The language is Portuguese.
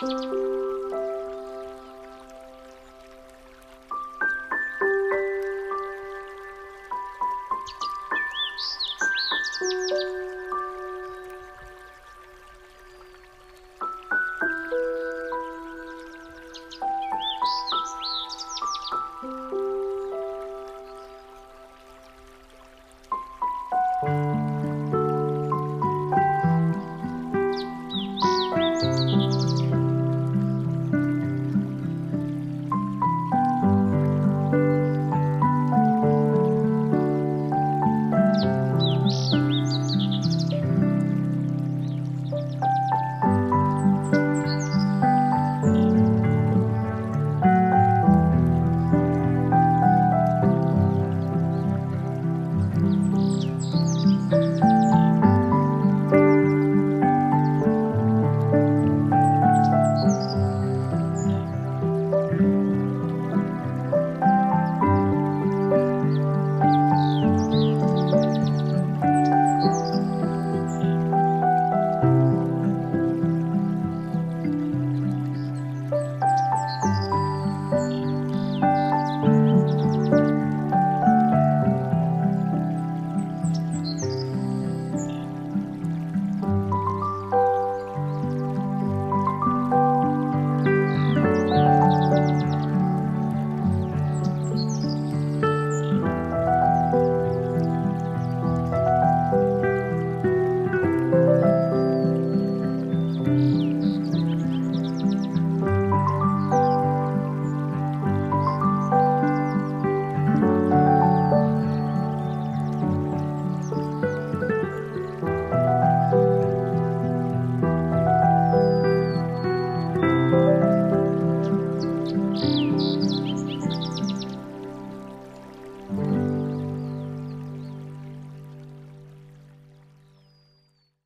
Música